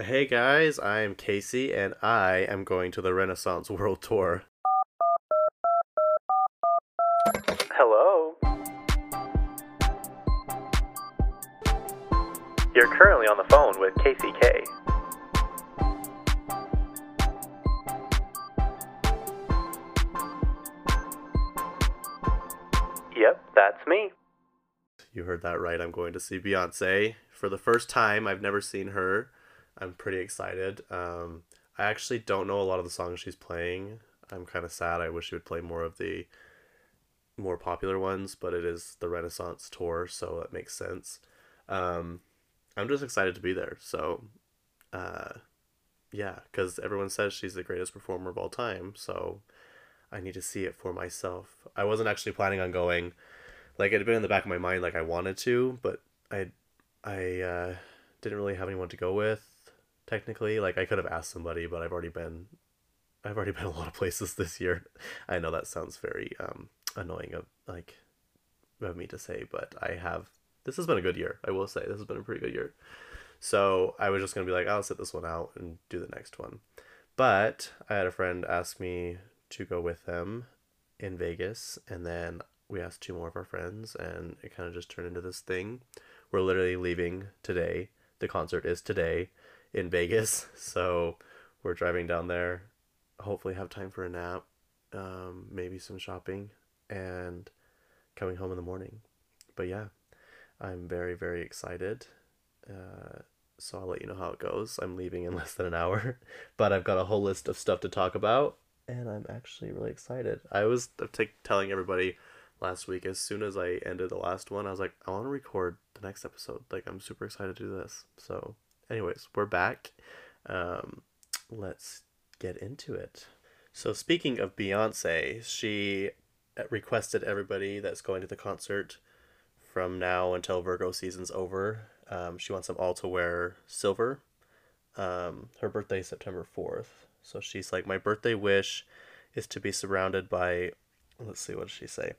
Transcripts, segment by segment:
Hey guys, I'm Casey and I am going to the Renaissance World Tour. Hello. You're currently on the phone with Casey K. Yep, that's me. You heard that right. I'm going to see Beyonce for the first time. I've never seen her. I'm pretty excited. Um, I actually don't know a lot of the songs she's playing. I'm kind of sad. I wish she would play more of the more popular ones, but it is the Renaissance tour, so it makes sense. Um, I'm just excited to be there. So, uh, yeah, because everyone says she's the greatest performer of all time. So, I need to see it for myself. I wasn't actually planning on going. Like it had been in the back of my mind, like I wanted to, but I, I uh, didn't really have anyone to go with. Technically, like I could have asked somebody, but I've already been, I've already been a lot of places this year. I know that sounds very um, annoying of like, of me to say, but I have. This has been a good year. I will say this has been a pretty good year. So I was just gonna be like, I'll sit this one out and do the next one. But I had a friend ask me to go with them in Vegas, and then we asked two more of our friends, and it kind of just turned into this thing. We're literally leaving today. The concert is today in Vegas, so we're driving down there. Hopefully, have time for a nap, um, maybe some shopping, and coming home in the morning. But yeah, I'm very very excited. Uh, so I'll let you know how it goes. I'm leaving in less than an hour, but I've got a whole list of stuff to talk about and I'm actually really excited. I was t- telling everybody last week as soon as I ended the last one, I was like, I want to record the next episode. Like, I'm super excited to do this. So, anyways, we're back. Um, let's get into it. So, speaking of Beyonce, she requested everybody that's going to the concert from now until Virgo season's over. Um, she wants them all to wear silver. Um, her birthday is September 4th. So she's like, My birthday wish is to be surrounded by, let's see, what does she say?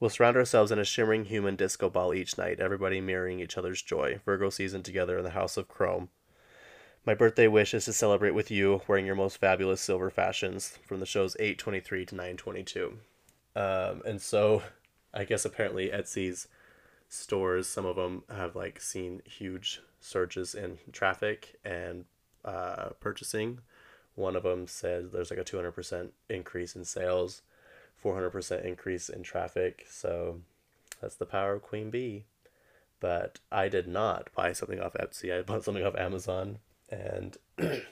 We'll surround ourselves in a shimmering human disco ball each night, everybody mirroring each other's joy. Virgo season together in the House of Chrome. My birthday wish is to celebrate with you wearing your most fabulous silver fashions from the shows 823 to 922. Um, and so I guess apparently Etsy's stores, some of them have like seen huge surges in traffic and uh, purchasing one of them said there's like a 200% increase in sales, 400% increase in traffic. So that's the power of Queen Bee. But I did not buy something off Etsy. I bought something off Amazon. And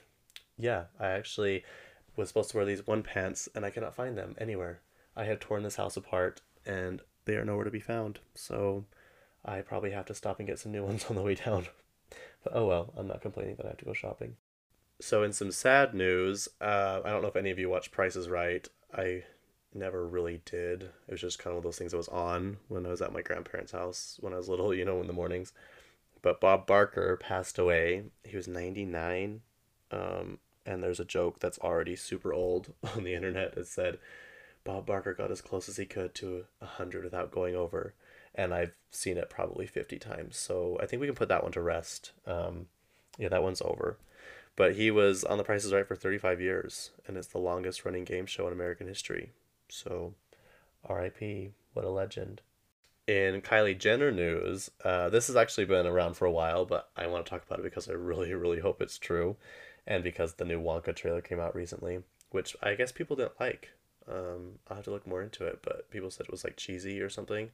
yeah, I actually was supposed to wear these one pants and I cannot find them anywhere. I have torn this house apart and they are nowhere to be found. So I probably have to stop and get some new ones on the way down. But oh well, I'm not complaining that I have to go shopping. So, in some sad news, uh, I don't know if any of you watch Price is Right. I never really did. It was just kind of those things that was on when I was at my grandparents' house when I was little, you know, in the mornings. But Bob Barker passed away. He was 99. Um, and there's a joke that's already super old on the internet that said Bob Barker got as close as he could to 100 without going over. And I've seen it probably 50 times. So I think we can put that one to rest. Um, yeah, that one's over. But he was on The Price is Right for 35 years, and it's the longest running game show in American history. So, RIP, what a legend. In Kylie Jenner news, uh, this has actually been around for a while, but I want to talk about it because I really, really hope it's true, and because the new Wonka trailer came out recently, which I guess people didn't like. Um, I'll have to look more into it, but people said it was like cheesy or something.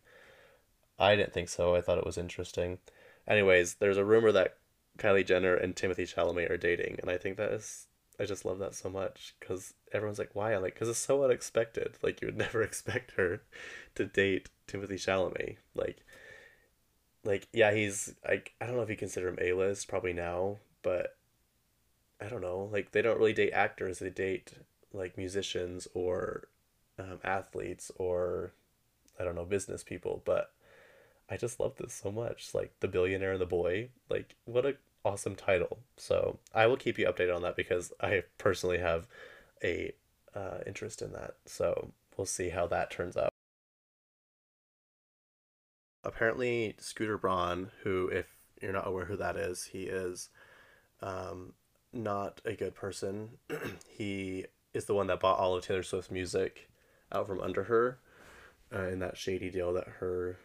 I didn't think so. I thought it was interesting. Anyways, there's a rumor that Kylie Jenner and Timothy Chalamet are dating, and I think that is I just love that so much because everyone's like, why? Like, because it's so unexpected. Like you would never expect her to date Timothy Chalamet. Like, like yeah, he's like I don't know if you consider him A list probably now, but I don't know. Like they don't really date actors; they date like musicians or um, athletes or I don't know business people. But I just love this so much. Like the billionaire and the boy. Like what a awesome title. So I will keep you updated on that because I personally have a uh, interest in that. So we'll see how that turns out. Apparently, Scooter Braun, who, if you're not aware who that is, he is um, not a good person. he is the one that bought all of Taylor Swift's music out from under her uh, in that shady deal that her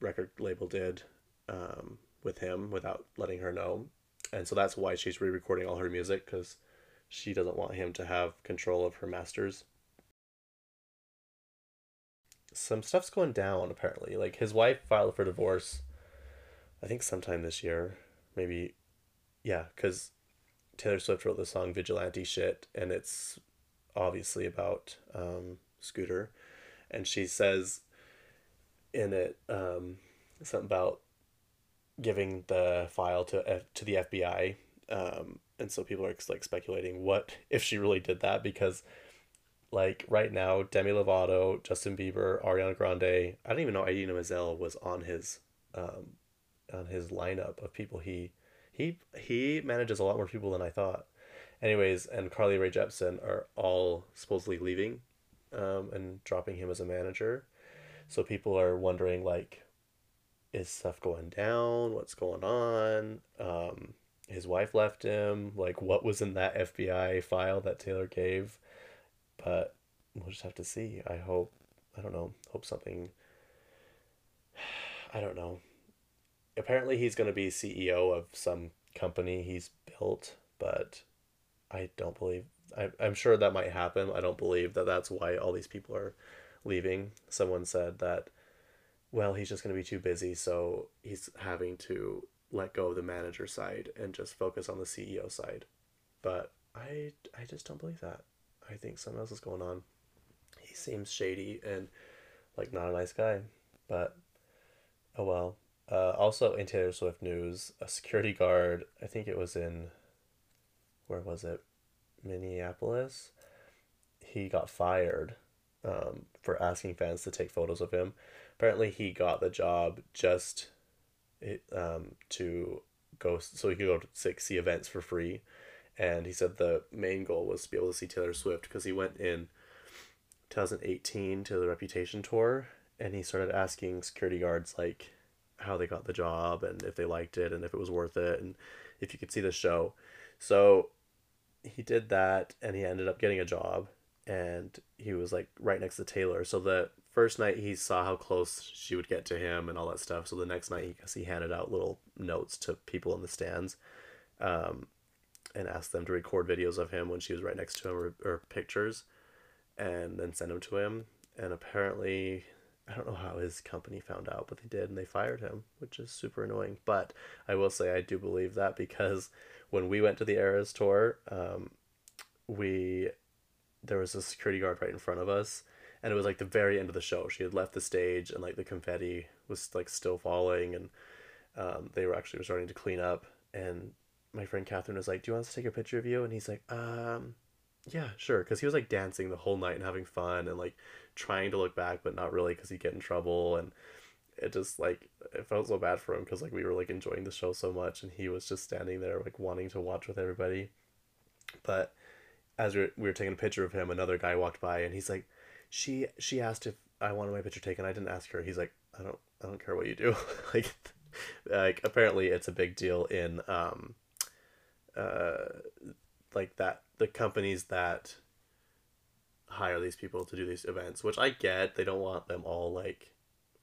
record label did um, with him without letting her know. And so that's why she's re recording all her music because she doesn't want him to have control of her masters. Some stuff's going down apparently. Like his wife filed for divorce, I think sometime this year. Maybe, yeah, because Taylor Swift wrote the song Vigilante Shit, and it's obviously about um, Scooter. And she says in it um, something about giving the file to to the FBI. Um, and so people are like speculating what if she really did that because like right now Demi Lovato, Justin Bieber, Ariana Grande, I don't even know Idina Menzel was on his um, on his lineup of people he he he manages a lot more people than I thought. Anyways, and Carly Rae Jepsen are all supposedly leaving um, and dropping him as a manager. So people are wondering like is stuff going down? What's going on? Um, his wife left him. Like, what was in that FBI file that Taylor gave? But we'll just have to see. I hope, I don't know, hope something, I don't know. Apparently, he's going to be CEO of some company he's built, but I don't believe, I, I'm sure that might happen. I don't believe that that's why all these people are leaving. Someone said that well, he's just going to be too busy, so he's having to let go of the manager side and just focus on the CEO side. But I, I just don't believe that. I think something else is going on. He seems shady and like not a nice guy, but oh well. Uh, also in Taylor Swift news, a security guard, I think it was in, where was it? Minneapolis. He got fired um, for asking fans to take photos of him apparently he got the job just um, to go so he could go to like, see events for free. And he said the main goal was to be able to see taylor swift because he went in 2018 to the reputation tour and he started asking security guards like how they got the job and if they liked it and if it was worth it and if you could see the show. So he did that and he ended up getting a job and he was like right next to taylor. So the first night he saw how close she would get to him and all that stuff. So the next night, he, he handed out little notes to people in the stands, um, and asked them to record videos of him when she was right next to him or, or pictures, and then send them to him. And apparently, I don't know how his company found out, but they did, and they fired him, which is super annoying. But I will say I do believe that because when we went to the Eras tour, um, we there was a security guard right in front of us and it was like the very end of the show. She had left the stage, and like the confetti was like still falling, and um, they were actually starting to clean up. And my friend Catherine was like, "Do you want us to take a picture of you?" And he's like, "Um, yeah, sure," because he was like dancing the whole night and having fun and like trying to look back, but not really because he'd get in trouble. And it just like it felt so bad for him because like we were like enjoying the show so much, and he was just standing there like wanting to watch with everybody. But as we were, we were taking a picture of him, another guy walked by, and he's like she she asked if I wanted my picture taken. I didn't ask her. He's like, I don't I don't care what you do. like like apparently it's a big deal in um uh like that the companies that hire these people to do these events, which I get. They don't want them all like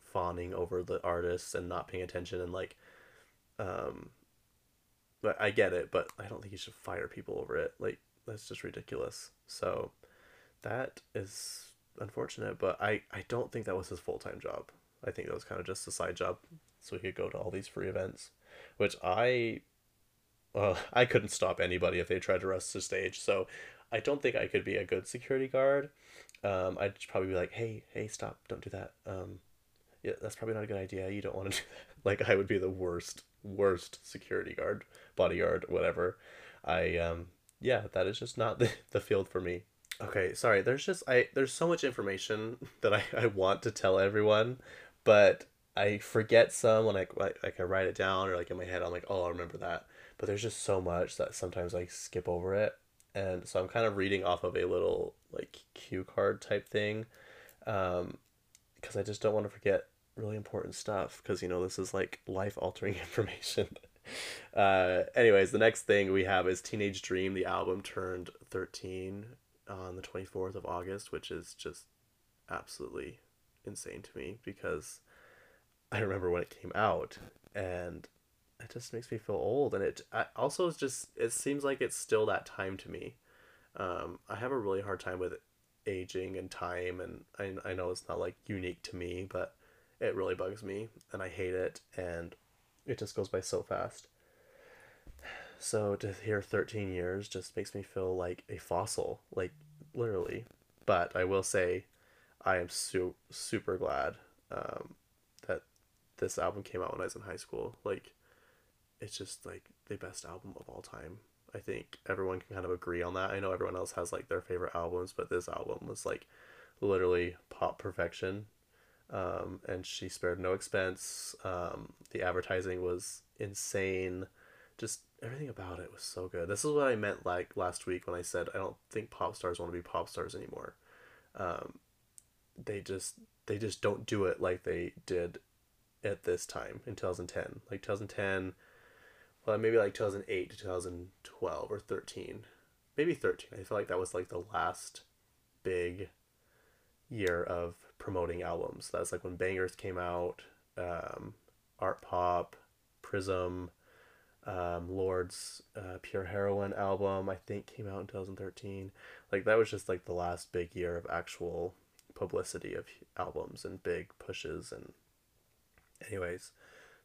fawning over the artists and not paying attention and like um but I get it, but I don't think you should fire people over it. Like that's just ridiculous. So that is unfortunate, but I, I don't think that was his full time job. I think that was kind of just a side job, so he could go to all these free events, which I, well, I couldn't stop anybody if they tried to rush the stage. So, I don't think I could be a good security guard. Um, I'd probably be like, hey, hey, stop, don't do that. Um, yeah, that's probably not a good idea. You don't want to do that. Like, I would be the worst, worst security guard, bodyguard, whatever. I, um, yeah, that is just not the, the field for me. Okay, sorry. There's just I there's so much information that I, I want to tell everyone, but I forget some when I like I write it down or like in my head I'm like, "Oh, I remember that." But there's just so much that sometimes I skip over it. And so I'm kind of reading off of a little like cue card type thing um because I just don't want to forget really important stuff because you know this is like life altering information uh, anyways, the next thing we have is Teenage Dream. The album turned 13 on the 24th of August, which is just absolutely insane to me because I remember when it came out and it just makes me feel old. And it I, also is just it seems like it's still that time to me. Um, i have a really hard time with aging and time and I, I know it's not like unique to me but it really bugs me and i hate it and it just goes by so fast so to hear 13 years just makes me feel like a fossil like literally but i will say i am su- super glad um, that this album came out when i was in high school like it's just like the best album of all time. I think everyone can kind of agree on that. I know everyone else has like their favorite albums, but this album was like literally pop perfection. Um, and she spared no expense. Um, the advertising was insane. Just everything about it was so good. This is what I meant like last week when I said I don't think pop stars want to be pop stars anymore. Um, they just they just don't do it like they did at this time in 2010. Like 2010 well maybe like 2008 to 2012 or 13 maybe 13 i feel like that was like the last big year of promoting albums that's like when bangers came out um, art pop prism um, lorde's uh, pure heroine album i think came out in 2013 like that was just like the last big year of actual publicity of albums and big pushes and anyways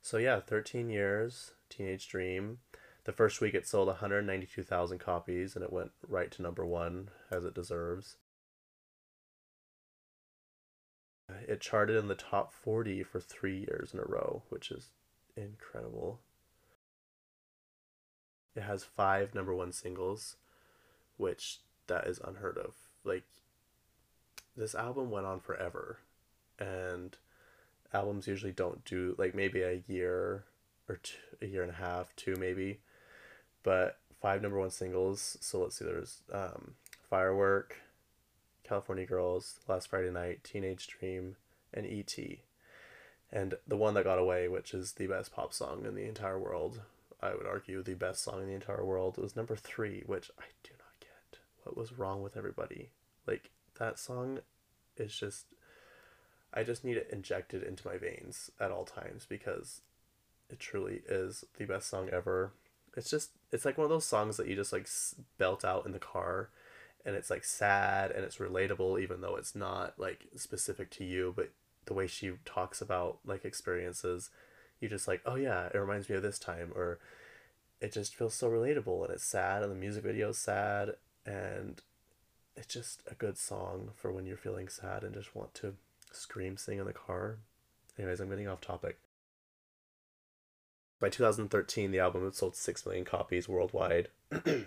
so yeah 13 years Teenage Dream. The first week it sold 192,000 copies and it went right to number one, as it deserves. It charted in the top 40 for three years in a row, which is incredible. It has five number one singles, which that is unheard of. Like, this album went on forever, and albums usually don't do like maybe a year or a year and a half, two maybe, but five number one singles. So let's see, there's um, Firework, California Girls, Last Friday Night, Teenage Dream, and E.T. And the one that got away, which is the best pop song in the entire world, I would argue the best song in the entire world, was number three, which I do not get. What was wrong with everybody? Like, that song is just. I just need it injected into my veins at all times because it truly is the best song ever. It's just it's like one of those songs that you just like belt out in the car and it's like sad and it's relatable even though it's not like specific to you, but the way she talks about like experiences, you just like, "Oh yeah, it reminds me of this time," or it just feels so relatable and it's sad and the music video is sad and it's just a good song for when you're feeling sad and just want to scream sing in the car. Anyways, I'm getting off topic. By 2013, the album had sold 6 million copies worldwide. the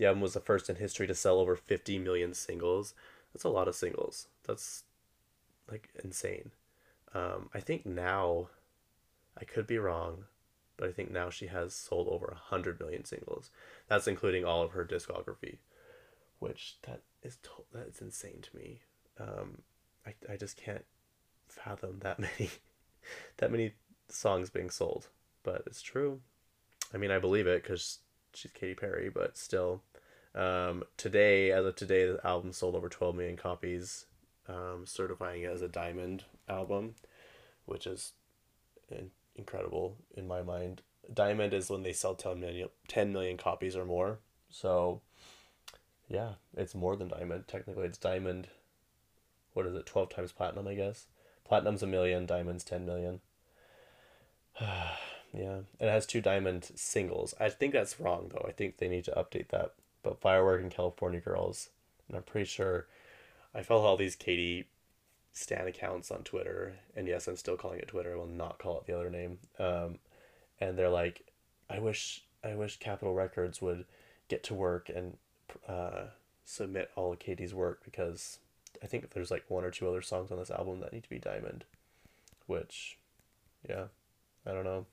album was the first in history to sell over 50 million singles. That's a lot of singles. That's like insane. Um, I think now, I could be wrong, but I think now she has sold over 100 million singles. That's including all of her discography, which that is to- that's insane to me. Um, I, I just can't fathom that many that many songs being sold but it's true. I mean, I believe it because she's Katy Perry, but still. Um, today, as of today, the album sold over 12 million copies, um, certifying it as a diamond album, which is in- incredible in my mind. Diamond is when they sell 10 million, 10 million copies or more. So, yeah, it's more than diamond. Technically, it's diamond. What is it? 12 times platinum, I guess. Platinum's a million, diamond's 10 million. Yeah, it has two diamond singles. I think that's wrong though. I think they need to update that. But Firework and California Girls, and I'm pretty sure I follow all these Katy stan accounts on Twitter, and yes, I'm still calling it Twitter. I will not call it the other name. Um, and they're like, I wish I wish Capitol Records would get to work and uh, submit all of Katy's work because I think there's like one or two other songs on this album that need to be diamond, which, yeah, I don't know.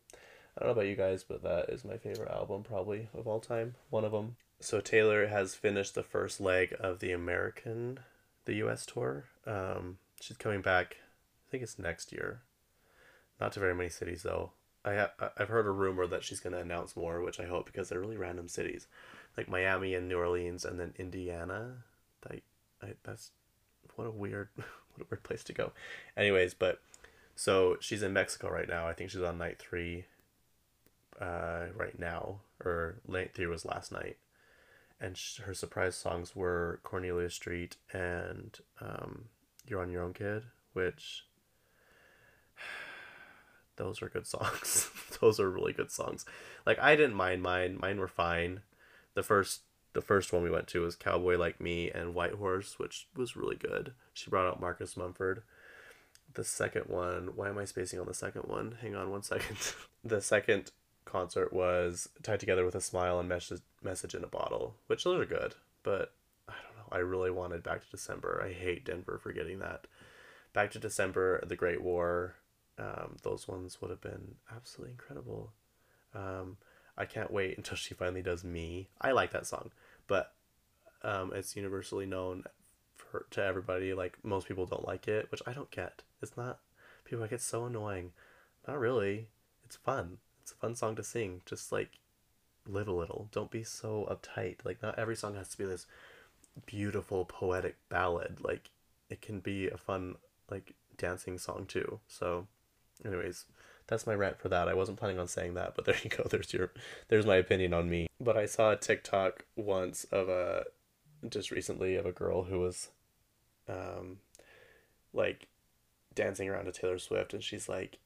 I don't know about you guys, but that is my favorite album probably of all time. One of them. So Taylor has finished the first leg of the American, the U.S. tour. Um, she's coming back. I think it's next year. Not to very many cities though. I ha- I've heard a rumor that she's gonna announce more, which I hope because they're really random cities, like Miami and New Orleans, and then Indiana. Like, I, that's what a weird, what a weird place to go. Anyways, but so she's in Mexico right now. I think she's on night three. Uh, right now, or night three was last night, and sh- her surprise songs were Cornelia Street and um, You're on Your Own Kid, which those are good songs. those are really good songs. Like I didn't mind mine. Mine were fine. The first the first one we went to was Cowboy Like Me and White Horse, which was really good. She brought out Marcus Mumford. The second one, why am I spacing on the second one? Hang on one second. the second concert was Tied Together with a Smile and Message Message in a Bottle, which those are good, but I really wanted Back to December. I hate Denver for getting that. Back to December, The Great War, um, those ones would have been absolutely incredible. Um, I can't wait until she finally does me. I like that song, but um, it's universally known for to everybody. Like most people don't like it, which I don't get. It's not people like it's so annoying. Not really. It's fun. It's a fun song to sing. Just like live a little. Don't be so uptight. Like not every song has to be this beautiful poetic ballad. Like it can be a fun like dancing song too. So anyways, that's my rant for that. I wasn't planning on saying that, but there you go. There's your there's my opinion on me. But I saw a TikTok once of a just recently of a girl who was um like dancing around to Taylor Swift and she's like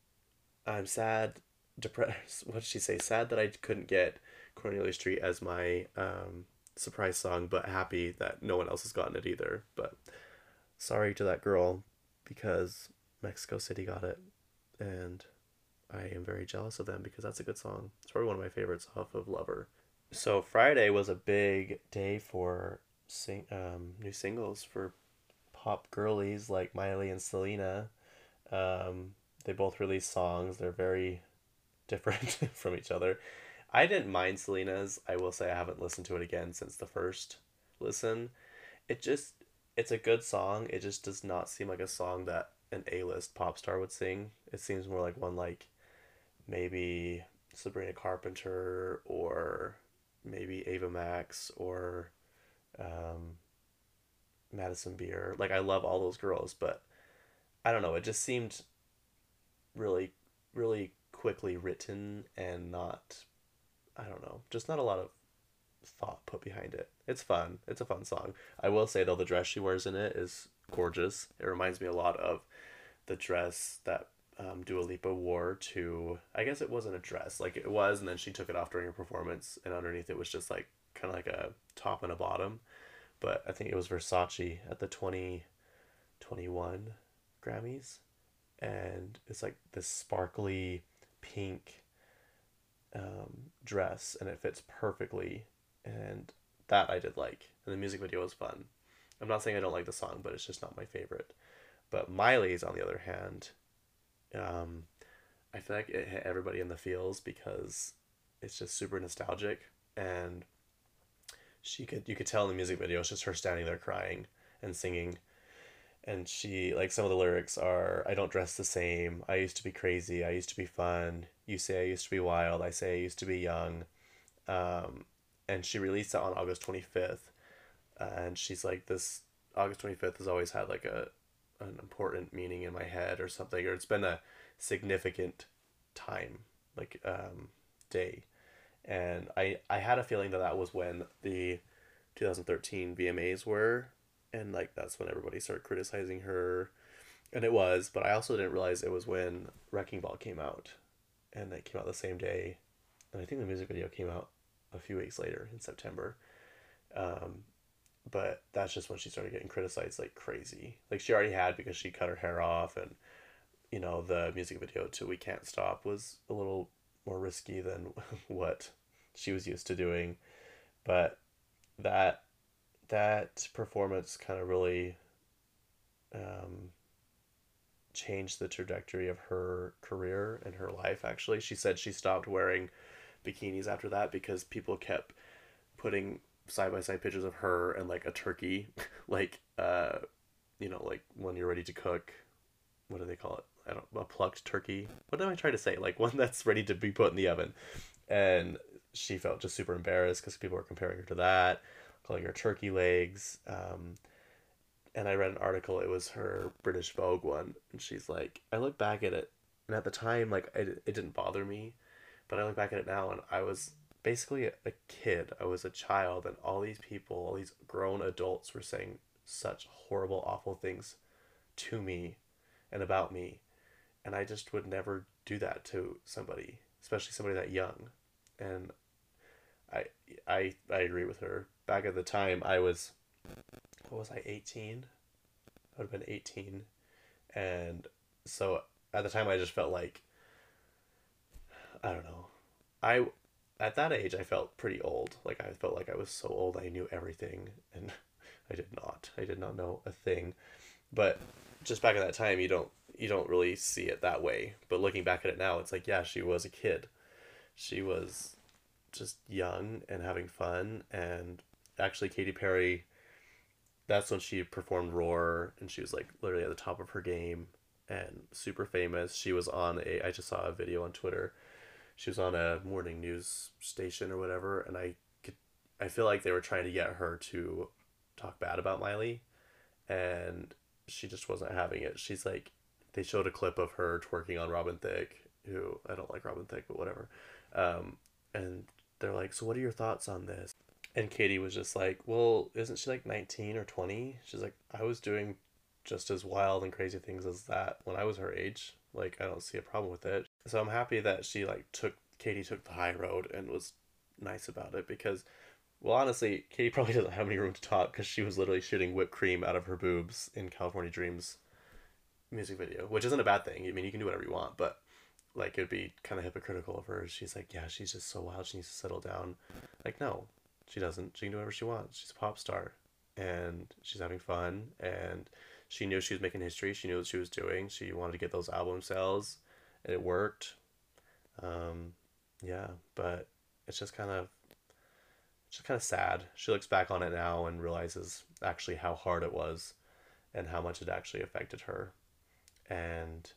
I'm sad depressed what did she say sad that I couldn't get Cornelia Street as my um surprise song but happy that no one else has gotten it either but sorry to that girl because Mexico City got it and I am very jealous of them because that's a good song. It's probably one of my favorites off of Lover. So Friday was a big day for sing um, new singles for pop girlies like Miley and Selena. Um, they both released songs. They're very different from each other. I didn't mind Selena's. I will say I haven't listened to it again since the first listen. It just it's a good song. It just does not seem like a song that an A-list pop star would sing. It seems more like one like maybe Sabrina Carpenter or maybe Ava Max or um, Madison Beer. Like I love all those girls, but I don't know. It just seemed really, really quickly written and not. I don't know. Just not a lot of thought put behind it. It's fun. It's a fun song. I will say though, the dress she wears in it is gorgeous. It reminds me a lot of the dress that um, Dua Lipa wore to. I guess it wasn't a dress, like it was, and then she took it off during her performance, and underneath it was just like kind of like a top and a bottom. But I think it was Versace at the twenty twenty one Grammys, and it's like this sparkly pink um, dress, and it fits perfectly, and that I did like, and the music video was fun. I'm not saying I don't like the song, but it's just not my favorite. But Miley's, on the other hand, um, I feel like it hit everybody in the feels because it's just super nostalgic and she could you could tell in the music video it's just her standing there crying and singing. And she like some of the lyrics are i don't dress the same. I used to be crazy. I used to be fun you say i used to be wild i say i used to be young um, and she released it on august 25th and she's like this august 25th has always had like a an important meaning in my head or something or it's been a significant time like um, day. And I I had a feeling that that was when the 2013 VMAs were and like that's when everybody started criticizing her and it was but I also didn't realize it was when Wrecking Ball came out and that came out the same day and I think the music video came out a few weeks later in September um, but that's just when she started getting criticized like crazy. Like she already had because she cut her hair off and you know the music video to We Can't Stop was a little more risky than what she was used to doing. But that that performance kind of really um, changed the trajectory of her career and her life actually. She said she stopped wearing bikinis after that because people kept putting side by side pictures of her and like a turkey, like uh, you know, like when you're ready to cook. What do they call it? I don't a plucked turkey. What am I trying to say? Like one that's ready to be put in the oven, and she felt just super embarrassed because people were comparing her to that, calling her turkey legs. Um, and I read an article. It was her British Vogue one, and she's like, I look back at it, and at the time, like it, it didn't bother me, but I look back at it now, and I was basically a, kid. I was a child, and all these people, all these grown adults, were saying such horrible, awful things to me and about me. And I just would never do that to somebody, especially somebody that young. And I I I agree with her. Back at the time I was what was I, 18? I would have been 18. And so at the time I just felt like I don't know. I at that age I felt pretty old. Like I felt like I was so old I knew everything and I did not. I did not know a thing. But just back at that time you don't you don't really see it that way. But looking back at it now, it's like, yeah, she was a kid. She was just young and having fun and actually Katy Perry that's when she performed Roar and she was like literally at the top of her game and super famous. She was on a I just saw a video on Twitter. She was on a morning news station or whatever and I could I feel like they were trying to get her to talk bad about Miley and she just wasn't having it. She's like they showed a clip of her twerking on Robin Thicke, who I don't like Robin Thicke, but whatever. Um, and they're like, "So what are your thoughts on this?" And Katy was just like, "Well, isn't she like 19 or 20?" She's like, "I was doing just as wild and crazy things as that when I was her age. Like, I don't see a problem with it." So I'm happy that she like took Katy took the high road and was nice about it because well, honestly, Katy probably doesn't have any room to talk because she was literally shooting whipped cream out of her boobs in California Dreams music video, which isn't a bad thing. I mean, you can do whatever you want, but like it'd be kind of hypocritical of her. She's like, yeah, she's just so wild. She needs to settle down. Like, no, she doesn't. She can do whatever she wants. She's a pop star, and she's having fun. And she knew she was making history. She knew what she was doing. She wanted to get those album sales, and it worked. Um, yeah, but it's just kind of just kind of sad. She looks back on it now and realizes actually how hard it was and how much it actually affected her. And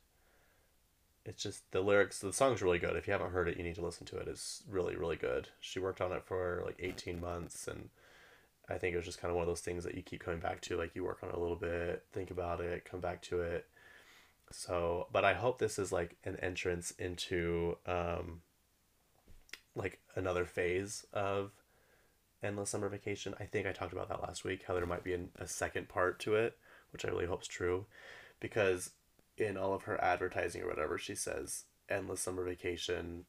it's just the lyrics, the song's really good. If you haven't heard it, you need to listen to it. It's really, really good. She worked on it for like 18 months and I think it was just kind of one of those things that you keep coming back to. Like you work on it a little bit, think about it, come back to it. So, but I hope this is like an entrance into um, like another phase of endless summer vacation. I think I talked about that last week. How there might be an, a second part to it, which I really hope is true, because in all of her advertising or whatever, she says endless summer vacation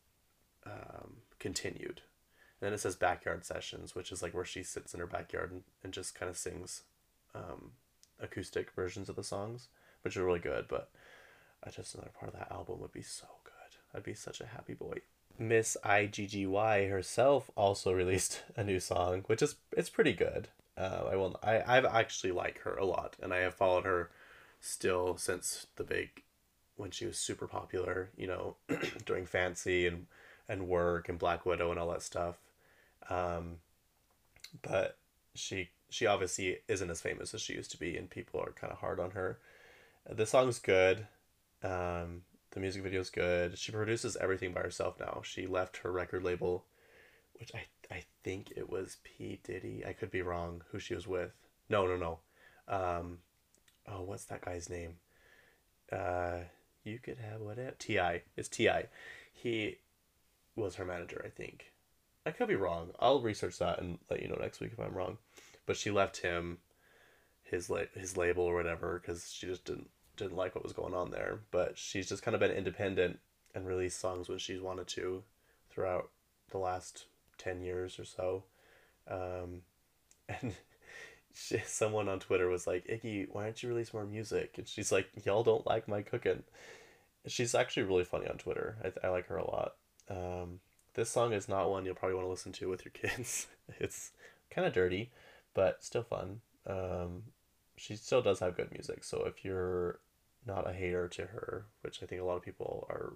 um, continued. And then it says backyard sessions, which is like where she sits in her backyard and, and just kind of sings um, acoustic versions of the songs, which are really good. But I just another part of that album would be so good. I'd be such a happy boy. Miss IGGY herself also released a new song, which is it's pretty good. Uh, I will I I've actually like her a lot, and I have followed her still since the big when she was super popular. You know, doing Fancy and and Work and Black Widow and all that stuff. Um, but she she obviously isn't as famous as she used to be, and people are kind of hard on her. The song's good. Um, the music video is good. She produces everything by herself now. She left her record label, which I I think it was P Diddy. I could be wrong. Who she was with? No, no, no. Um, oh, what's that guy's name? Uh, you could have whatever. Ti. It's Ti. He was her manager, I think. I could be wrong. I'll research that and let you know next week if I'm wrong. But she left him, his la- his label or whatever, because she just didn't didn't like what was going on there. But she's just kind of been independent and released songs when she's wanted to throughout the last 10 years or so. Um, and she, someone on Twitter was like, Iggy, why don't you release more music? And she's like, y'all don't like my cooking. She's actually really funny on Twitter. I, I like her a lot. Um, this song is not one you'll probably want to listen to with your kids. it's kind of dirty, but still fun. Um, she still does have good music. So if you're not a hater to her, which I think a lot of people are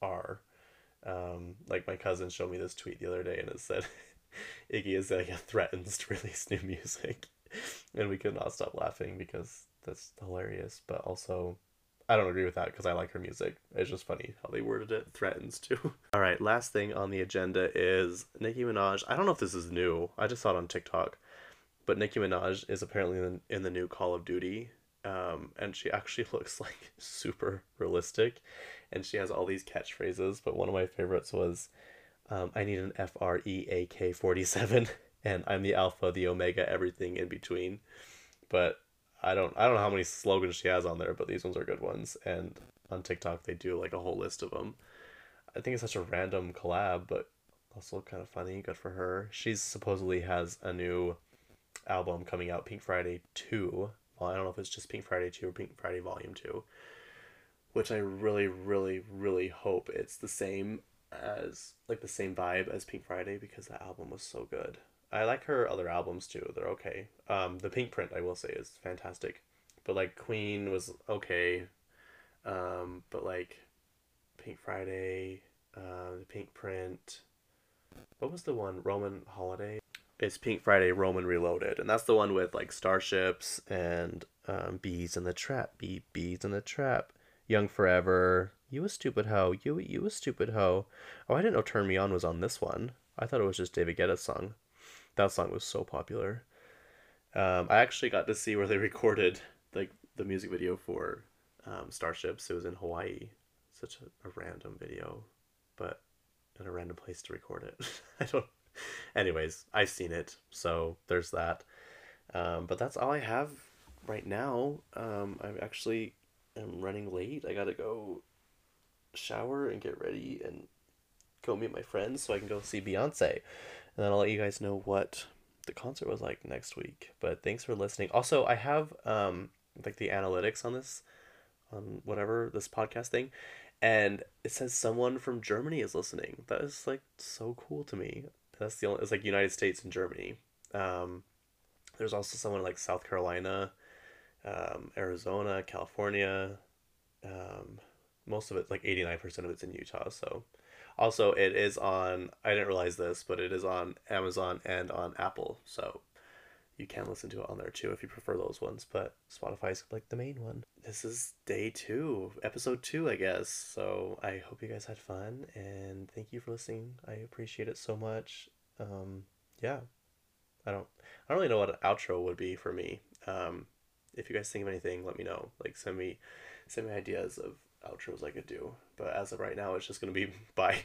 are. Um, like my cousin showed me this tweet the other day and it said Iggy Azalea threatens to release new music. and we could not stop laughing because that's hilarious. But also I don't agree with that because I like her music. It's just funny how they worded it. Threatens to. All right, last thing on the agenda is Nicki Minaj. I don't know if this is new. I just saw it on TikTok, but Nicki Minaj is apparently in, in the new Call of Duty, um, and she actually looks like super realistic, and she has all these catchphrases. But one of my favorites was, um, "I need an F R E A K forty seven, and I'm the alpha, the omega, everything in between." But I don't I don't know how many slogans she has on there, but these ones are good ones. And on TikTok they do like a whole list of them. I think it's such a random collab, but also kind of funny. Good for her. She's supposedly has a new album coming out, Pink Friday Two. Well, I don't know if it's just Pink Friday Two or Pink Friday Volume Two. Which I really, really, really hope it's the same as like the same vibe as Pink Friday because that album was so good. I like her other albums too. They're okay. Um, the Pinkprint I will say is fantastic, but like Queen was okay. Um, but like Pink Friday, uh, the Pinkprint. What was the one? Roman Holiday. It's Pink Friday, Roman Reloaded, and that's the one with like starships and um, bees in the trap. Bee bees in the trap. Young Forever. You a stupid hoe. You you a stupid hoe. Oh, I didn't know Turn Me On was on this one. I thought it was just David Guetta's song. That song was so popular. Um, I actually got to see where they recorded like the music video for um, Starships. It was in Hawaii. Such a, a random video, but in a random place to record it. I don't. Anyways, I've seen it, so there's that. Um, but that's all I have right now. Um, I actually am running late. I gotta go shower and get ready and go meet my friends so I can go see Beyonce and then I'll let you guys know what the concert was like next week. But thanks for listening. Also, I have um like the analytics on this on whatever this podcast thing and it says someone from Germany is listening. That is like so cool to me. That's the only it's like United States and Germany. Um there's also someone like South Carolina, um, Arizona, California. Um, most of it, like 89% of it's in Utah. So also, it is on, I didn't realize this, but it is on Amazon and on Apple. So you can listen to it on there too if you prefer those ones. But Spotify's like the main one. This is day two, episode two, I guess. So I hope you guys had fun and thank you for listening. I appreciate it so much. Um, yeah. I don't I don't really know what an outro would be for me. Um, if you guys think of anything, let me know. Like send me send me ideas of outros I could do. But as of right now, it's just gonna be bye.